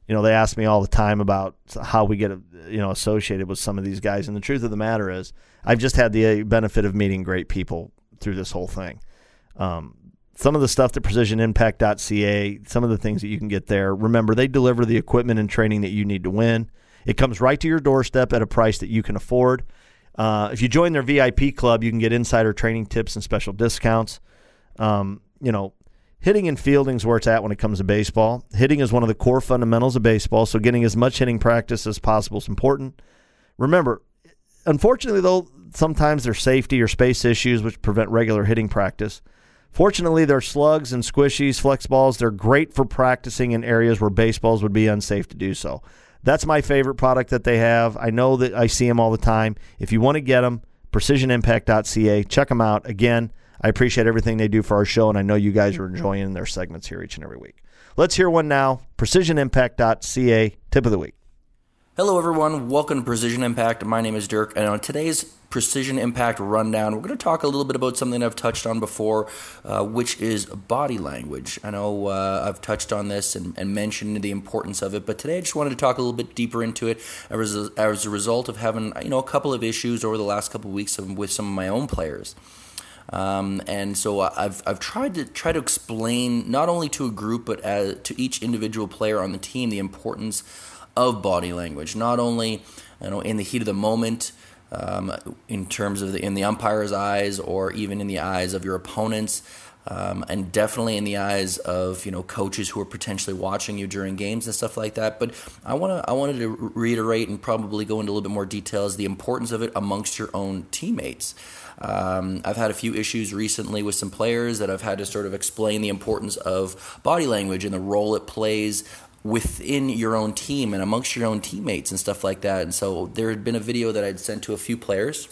you know, they ask me all the time about how we get, you know, associated with some of these guys, and the truth of the matter is, I've just had the benefit of meeting great people through this whole thing. Um, some of the stuff that PrecisionImpact.ca, some of the things that you can get there. Remember, they deliver the equipment and training that you need to win It comes right to your doorstep at a price that you can afford. Uh, if you join their VIP club, you can get insider training tips and special discounts. Um, you know, hitting and fielding is where it's at when it comes to baseball. Hitting is one of the core fundamentals of baseball, so getting as much hitting practice as possible is important. Remember, unfortunately, though, sometimes there's safety or space issues which prevent regular hitting practice. Fortunately, their slugs and squishies, flex balls, they're great for practicing in areas where baseballs would be unsafe to do so. That's my favorite product that they have. I know that I see them all the time. If you want to get them, precisionimpact.ca, check them out. Again, I appreciate everything they do for our show, and I know you guys are enjoying their segments here each and every week. Let's hear one now. PrecisionImpact.ca, tip of the week. Hello, everyone. Welcome to Precision Impact. My name is Dirk, and on today's Precision Impact Rundown, we're going to talk a little bit about something I've touched on before, uh, which is body language. I know uh, I've touched on this and, and, mentioned the importance of it, but today I just wanted to talk a little bit deeper into it as a, as a result of having you know a couple of issues over the last couple of weeks with some of my own players. Um, and so I've, I've tried to try to explain not only to a group but as, to each individual player on the team the importance of body language, not only you know in the heat of the moment, um, in terms of the, in the umpire's eyes, or even in the eyes of your opponents. Um, and definitely in the eyes of you know coaches who are potentially watching you during games and stuff like that. But I want to I wanted to reiterate and probably go into a little bit more details the importance of it amongst your own teammates. Um, I've had a few issues recently with some players that I've had to sort of explain the importance of body language and the role it plays within your own team and amongst your own teammates and stuff like that. And so there had been a video that I'd sent to a few players.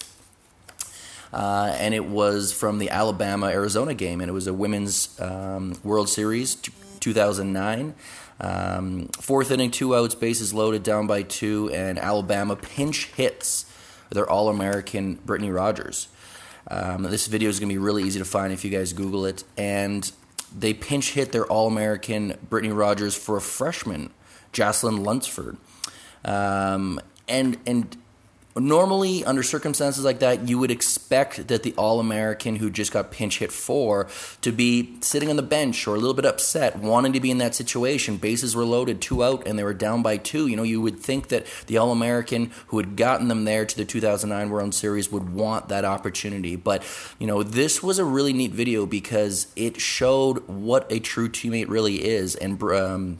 Uh, and it was from the Alabama Arizona game, and it was a women's um, World Series 2009. Um, fourth inning, two outs, bases loaded, down by two, and Alabama pinch hits their All American Brittany Rogers. Um, this video is going to be really easy to find if you guys Google it. And they pinch hit their All American Brittany Rogers for a freshman, Jazlyn Lunceford. Um, and and normally under circumstances like that you would expect that the all-american who just got pinch hit for to be sitting on the bench or a little bit upset wanting to be in that situation. Bases were loaded two out and they were down by two. You know you would think that the all-american who had gotten them there to the 2009 world series would want that opportunity. But you know this was a really neat video because it showed what a true teammate really is. And um,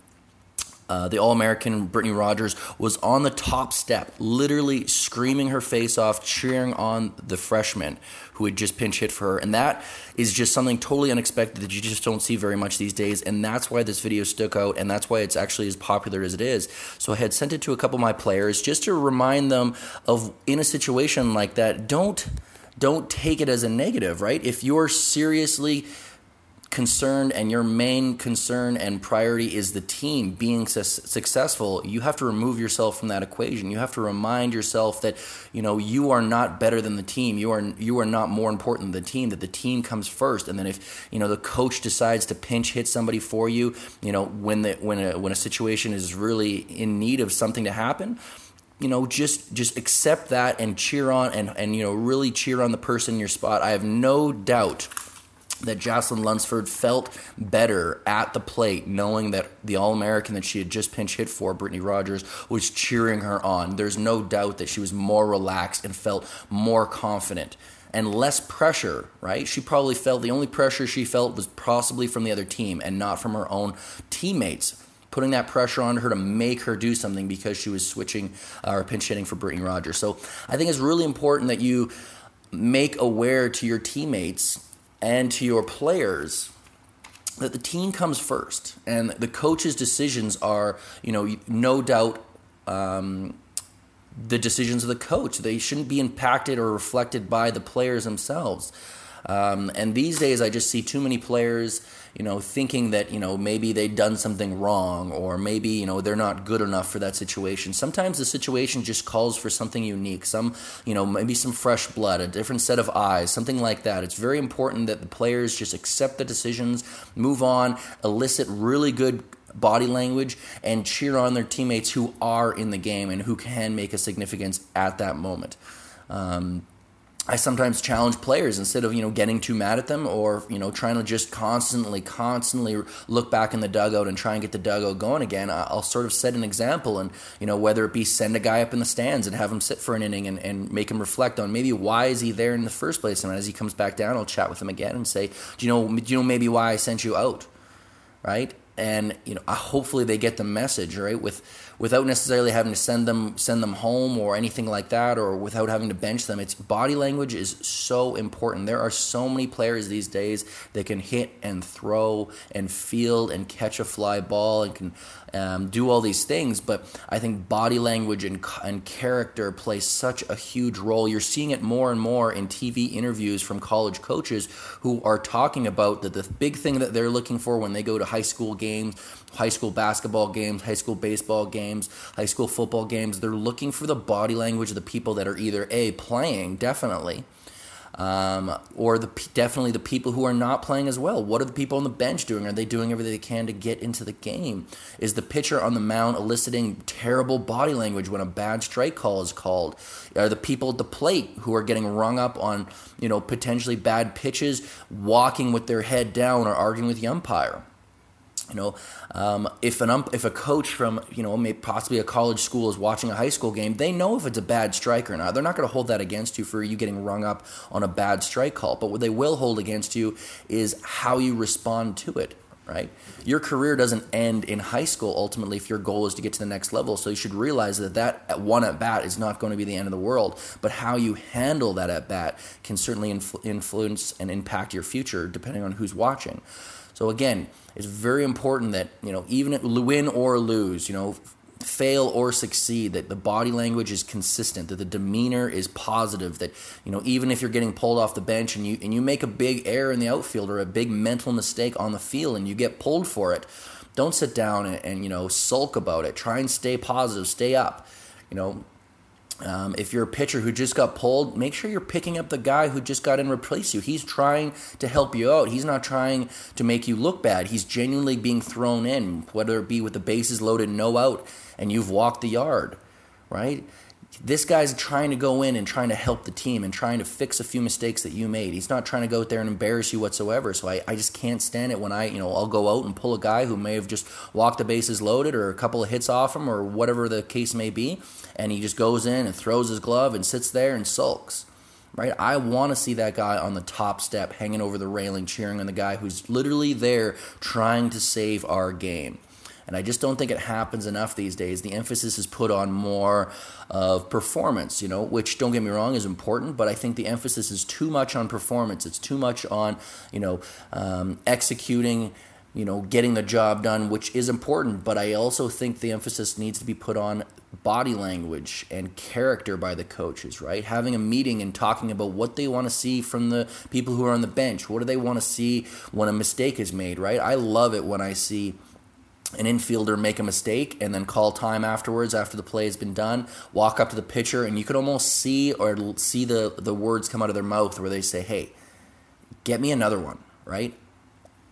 uh, the All American Brittany Rogers was on the top step, literally screaming her face off, cheering on the freshman who had just pinch hit for her. And that is just something totally unexpected that you just don't see very much these days. And that's why this video stuck out, and that's why it's actually as popular as it is. So I had sent it to a couple of my players just to remind them of in a situation like that, don't don't take it as a negative, right? If you're seriously concerned and your main concern and priority is the team being su- successful you have to remove yourself from that equation. You have to remind yourself that you know you are not better than the team. You are you are not more important than the team that the team comes first. And then if you know the coach decides to pinch hit somebody for you you know when the when a when a situation is really in need of something to happen you know just just accept that and cheer on and and you know really cheer on the person in your spot. I have no doubt that Jazlyn Lunceford felt better at the plate, knowing that the All American that she had just pinch hit for, Brittany Rogers, was cheering her on. There's no doubt that she was more relaxed and felt more confident and less pressure, right? She probably felt the only pressure she felt was possibly from the other team and not from her own teammates. Putting that pressure on her to make her do something because she was switching uh, or pinch hitting for Brittany Rogers. So I think it's really important that you make aware to your teammates and to your players that the team comes first. And the coach's decisions are you know no doubt um, the decisions of the coach. They shouldn't be impacted or reflected by the players themselves um, and these days i just see too many players you know, thinking that, you know, maybe they'd done something wrong or maybe, you know, they're not good enough for that situation. Sometimes the situation just calls for something unique, some, you know, maybe some fresh blood, a different set of eyes, something like that. It's very important that the players just accept the decisions, move on, elicit really good body language and cheer on their teammates who are in the game and who can make a significance at that moment. Um, I sometimes challenge players instead of you know getting too mad at them or you know trying to just constantly, constantly look back in the dugout and try and get the dugout going again. I'll sort of set an example and you know whether it be send a guy up in the stands and have him sit for an inning and, and make him reflect on maybe why is he there in the first place. And as he comes back down, I'll chat with him again and say, do you know, do you know maybe why I sent you out, right? And you know, hopefully they get the message right with without necessarily having to send them send them home or anything like that or without having to bench them. It's body language is so important. There are so many players these days that can hit and throw and field and catch a fly ball and can um, do all these things but i think body language and, and character plays such a huge role you're seeing it more and more in tv interviews from college coaches who are talking about that the big thing that they're looking for when they go to high school games high school basketball games, high school baseball games, high school football games. They're looking for the body language of the people that are either A, playing, definitely, um, or the definitely the people who are not playing as well. What are the people on the bench doing? Are they doing everything they can to get into the game? Is the pitcher on the mound eliciting terrible body language when a bad strike call is called? Are the people at the plate who are getting rung up on you know potentially bad pitches walking with their head down or arguing with the umpire? You know, um, if an ump, if a coach from you know maybe possibly a college school is watching a high school game, they know if it's a bad strike or not. They're not going to hold that against you for you getting rung up on a bad strike call. But what they will hold against you is how you respond to it. Right, your career doesn't end in high school. Ultimately, if your goal is to get to the next level, so you should realize that that one at bat is not going to be the end of the world. But how you handle that at bat can certainly influ- influence and impact your future, depending on who's watching. So again, it's very important that you know even if win or lose, you know fail or succeed that the body language is consistent that the demeanor is positive that you know even if you're getting pulled off the bench and you and you make a big error in the outfield or a big mental mistake on the field and you get pulled for it don't sit down and, and you know sulk about it. Try and stay positive stay up. You know um, if you're a pitcher who just got pulled, make sure you're picking up the guy who just got in replace you. He's trying to help you out. He's not trying to make you look bad. He's genuinely being thrown in, whether it be with the bases loaded, no out, and you've walked the yard, right? This guy's trying to go in and trying to help the team and trying to fix a few mistakes that you made. He's not trying to go out there and embarrass you whatsoever. So I, I just can't stand it when I, you know, I'll go out and pull a guy who may have just walked the bases loaded or a couple of hits off him or whatever the case may be, and he just goes in and throws his glove and sits there and sulks. Right? I want to see that guy on the top step hanging over the railing cheering on the guy who's literally there trying to save our game. And I just don't think it happens enough these days. The emphasis is put on more of performance, you know, which don't get me wrong is important, but I think the emphasis is too much on performance. It's too much on, you know, um, executing you know, getting the job done, which is important, but I also think the emphasis needs to be put on body language and character by the coaches, right? Having a meeting and talking about what they want to see from the people who are on the bench. What do they want to see when a mistake is made, right? I love it when I see an infielder make a mistake and then call time afterwards after the play has been done walk up to the pitcher and you could almost see or see the the words come out of their mouth where they say hey get me another one right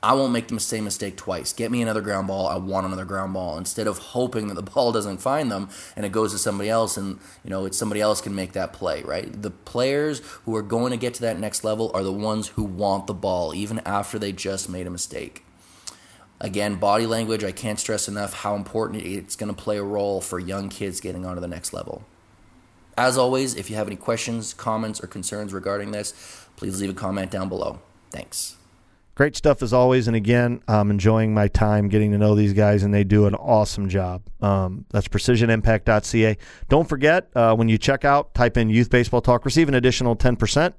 I won't make the same mistake twice. Get me another ground ball. I want another ground ball instead of hoping that the ball doesn't find them and it goes to somebody else and you know it's somebody else can make that play, right? The players who are going to get to that next level are the ones who want the ball even after they just made a mistake. Again, body language, I can't stress enough how important it's going to play a role for young kids getting onto the next level. As always, if you have any questions, comments, or concerns regarding this, please leave a comment down below. Thanks. Great stuff as always. And again, I'm enjoying my time getting to know these guys, and they do an awesome job. Um, that's precisionimpact.ca. Don't forget, uh, when you check out, type in Youth Baseball Talk, receive an additional 10%.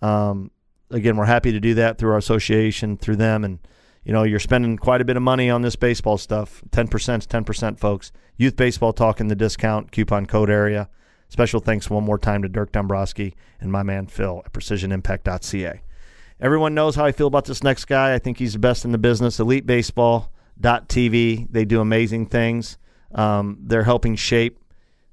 Um, again, we're happy to do that through our association, through them, and you know, you're spending quite a bit of money on this baseball stuff. 10% is 10%, folks. Youth Baseball Talk in the discount coupon code area. Special thanks one more time to Dirk Dombrowski and my man Phil at precisionimpact.ca. Everyone knows how I feel about this next guy. I think he's the best in the business. EliteBaseball.tv. They do amazing things. Um, they're helping shape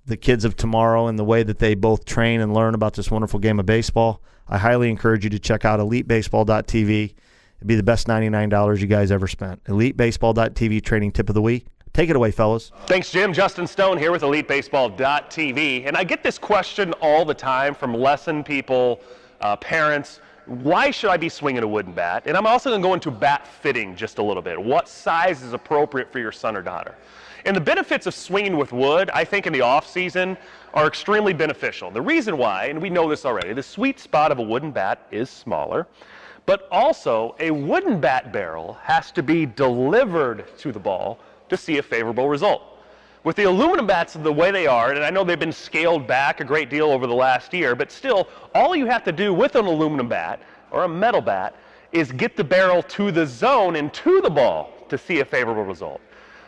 the kids of tomorrow and the way that they both train and learn about this wonderful game of baseball. I highly encourage you to check out EliteBaseball.tv. It'd be the best $99 you guys ever spent. EliteBaseball.tv training tip of the week. Take it away, fellas. Thanks, Jim. Justin Stone here with EliteBaseball.tv. And I get this question all the time from lesson people uh, parents, why should I be swinging a wooden bat? And I'm also going to go into bat fitting just a little bit. What size is appropriate for your son or daughter? And the benefits of swinging with wood, I think in the off season, are extremely beneficial. The reason why, and we know this already, the sweet spot of a wooden bat is smaller, but also a wooden bat barrel has to be delivered to the ball to see a favorable result. With the aluminum bats the way they are, and I know they've been scaled back a great deal over the last year, but still, all you have to do with an aluminum bat or a metal bat is get the barrel to the zone and to the ball to see a favorable result.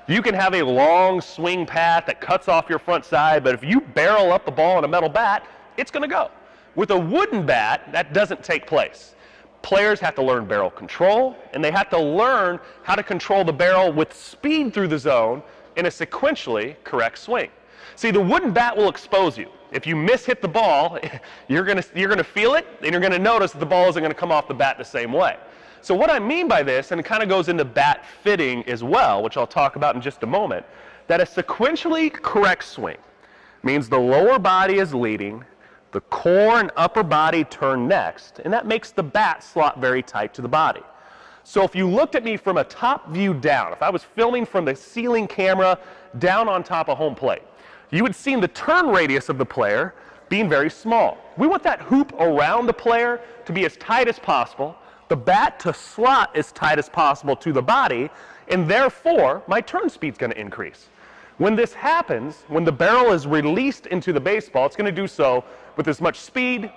You can have a long swing path that cuts off your front side, but if you barrel up the ball in a metal bat, it's going to go. With a wooden bat, that doesn't take place. Players have to learn barrel control, and they have to learn how to control the barrel with speed through the zone in a sequentially correct swing. See, the wooden bat will expose you. If you miss hit the ball, you're going you're gonna feel it, and you're going to notice that the ball isn't going to come off the bat the same way. So what I mean by this, and it kind of goes into bat fitting as well, which I'll talk about in just a moment, that a sequentially correct swing means the lower body is leading, the core and upper body turn next, and that makes the bat slot very tight to the body. So if you looked at me from a top view down, if I was filming from the ceiling camera down on top of home plate, you would see the turn radius of the player being very small. We want that hoop around the player to be as tight as possible, the bat to slot as tight as possible to the body, and therefore my turn speed is going to increase. When this happens, when the barrel is released into the baseball, it's going to do so with as much speed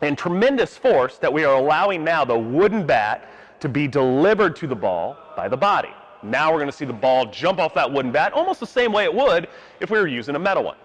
and tremendous force that we are allowing now the wooden bat to be delivered to the ball by the body. Now we're going to see the ball jump off that wooden bat almost the same way it would if we were using a metal one.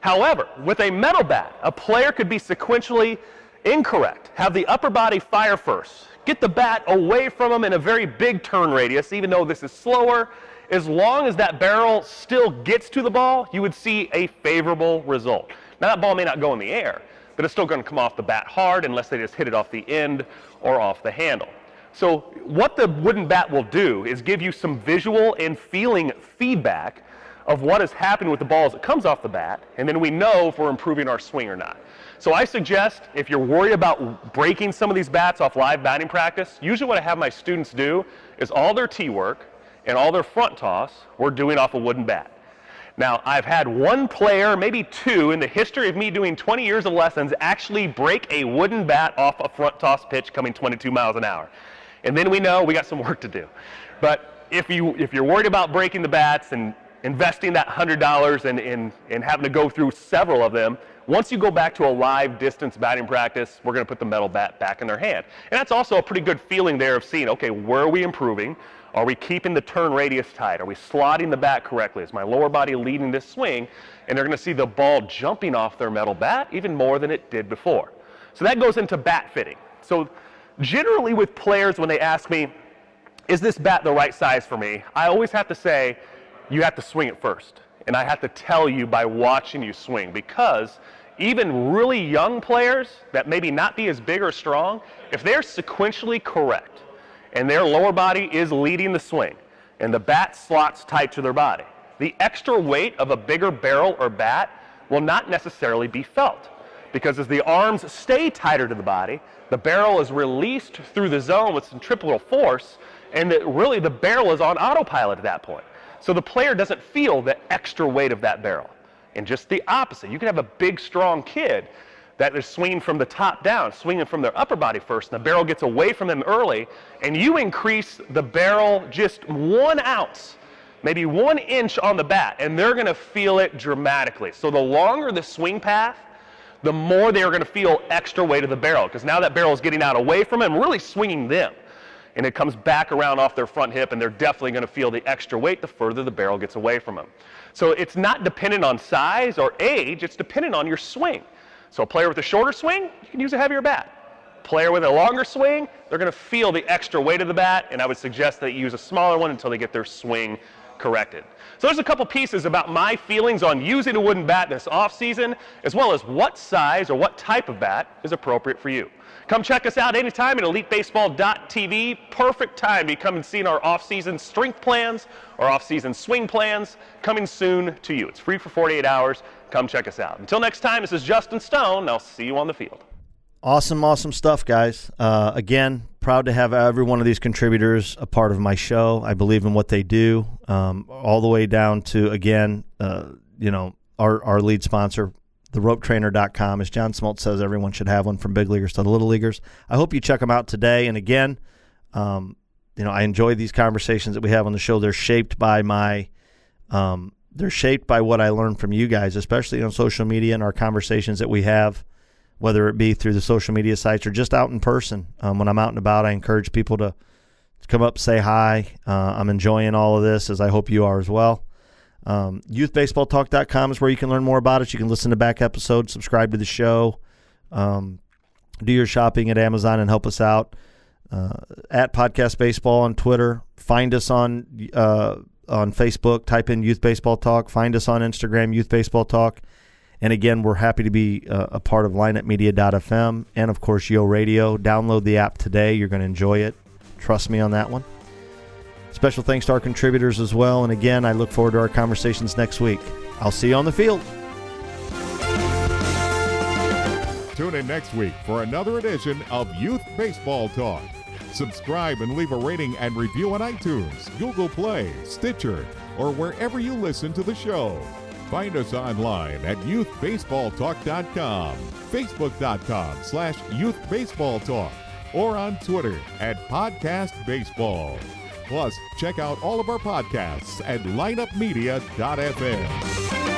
However, with a metal bat, a player could be sequentially incorrect. Have the upper body fire first. Get the bat away from them in a very big turn radius, even though this is slower. As long as that barrel still gets to the ball, you would see a favorable result. Now, that ball may not go in the air, but it's still going to come off the bat hard unless they just hit it off the end or off the handle. So what the wooden bat will do is give you some visual and feeling feedback of what is happening with the ball as it comes off the bat, and then we know if we're improving our swing or not. So I suggest if you're worried about breaking some of these bats off live batting practice, usually what I have my students do is all their tee work and all their front toss we're doing off a wooden bat. Now, I've had one player, maybe two, in the history of me doing 20 years of lessons actually break a wooden bat off a front toss pitch coming 22 miles an hour and then we know we got some work to do. But if, you, if you're worried about breaking the bats and investing that $100 and, and, and having to go through several of them, once you go back to a live distance batting practice, we're going to put the metal bat back in their hand. And that's also a pretty good feeling there of seeing, okay, where are we improving? Are we keeping the turn radius tight? Are we slotting the bat correctly? Is my lower body leading this swing? And they're going to see the ball jumping off their metal bat even more than it did before. So that goes into bat fitting. So generally with players when they ask me, is this bat the right size for me? I always have to say, you have to swing it first. And I have to tell you by watching you swing because even really young players that maybe not be as big or strong, if they're sequentially correct and their lower body is leading the swing and the bat slots tight to their body, the extra weight of a bigger barrel or bat will not necessarily be felt because as the arms stay tighter to the body, the barrel is released through the zone with centripetal force, and that really the barrel is on autopilot at that point. So the player doesn't feel the extra weight of that barrel. And just the opposite. You can have a big, strong kid that is swinging from the top down, swinging from their upper body first, and the barrel gets away from them early, and you increase the barrel just one ounce, maybe one inch on the bat, and they're going to feel it dramatically. So the longer the swing path, the more they are going to feel extra weight of the barrel because now that barrel is getting out away from them, really swinging them. And it comes back around off their front hip, and they're definitely going to feel the extra weight the further the barrel gets away from them. So it's not dependent on size or age, it's dependent on your swing. So a player with a shorter swing, you can use a heavier bat. Player with a longer swing, they're going to feel the extra weight of the bat, and I would suggest that you use a smaller one until they get their swing corrected. So there's a couple pieces about my feelings on using a wooden bat this off season, as well as what size or what type of bat is appropriate for you. Come check us out anytime at elitebaseball.tv. Perfect time to come and see our off-season strength plans or off-season swing plans coming soon to you. It's free for 48 hours. Come check us out. Until next time, this is Justin Stone. I'll see you on the field. Awesome, awesome stuff, guys. Uh, again, proud to have every one of these contributors a part of my show. I believe in what they do, um, all the way down to, again, uh, you know, our, our lead sponsor, theropetrainer.com. As John Smoltz says, everyone should have one from big leaguers to the little leaguers. I hope you check them out today. And again, um, you know, I enjoy these conversations that we have on the show. They're shaped by my, um, they're shaped by what I learned from you guys, especially on social media and our conversations that we have, whether it be through the social media sites or just out in person. Um, when I'm out and about, I encourage people to, come up, say hi. Uh, I'm enjoying all of this, as I hope you are as well. Um, youthbaseballtalk.com is where you can learn more about it. You can listen to back episodes, subscribe to the show, um, do your shopping at Amazon and help us out. Uh, at Podcast Baseball on Twitter. Find us on uh, on Facebook. Type in Youth Baseball Talk. Find us on Instagram, Youth Baseball Talk. And again, we're happy to be uh, a part of lineupmedia.fm and, of course, Yo Radio. Download the app today. You're going to enjoy it. Trust me on that one. Special thanks to our contributors as well. And again, I look forward to our conversations next week. I'll see you on the field. Tune in next week for another edition of Youth Baseball Talk. Subscribe and leave a rating and review on iTunes, Google Play, Stitcher, or wherever you listen to the show. Find us online at youthbaseballtalk.com, facebook.com slash youthbaseballtalk, or on Twitter at podcastbaseball. Plus, check out all of our podcasts at lineupmedia.fm.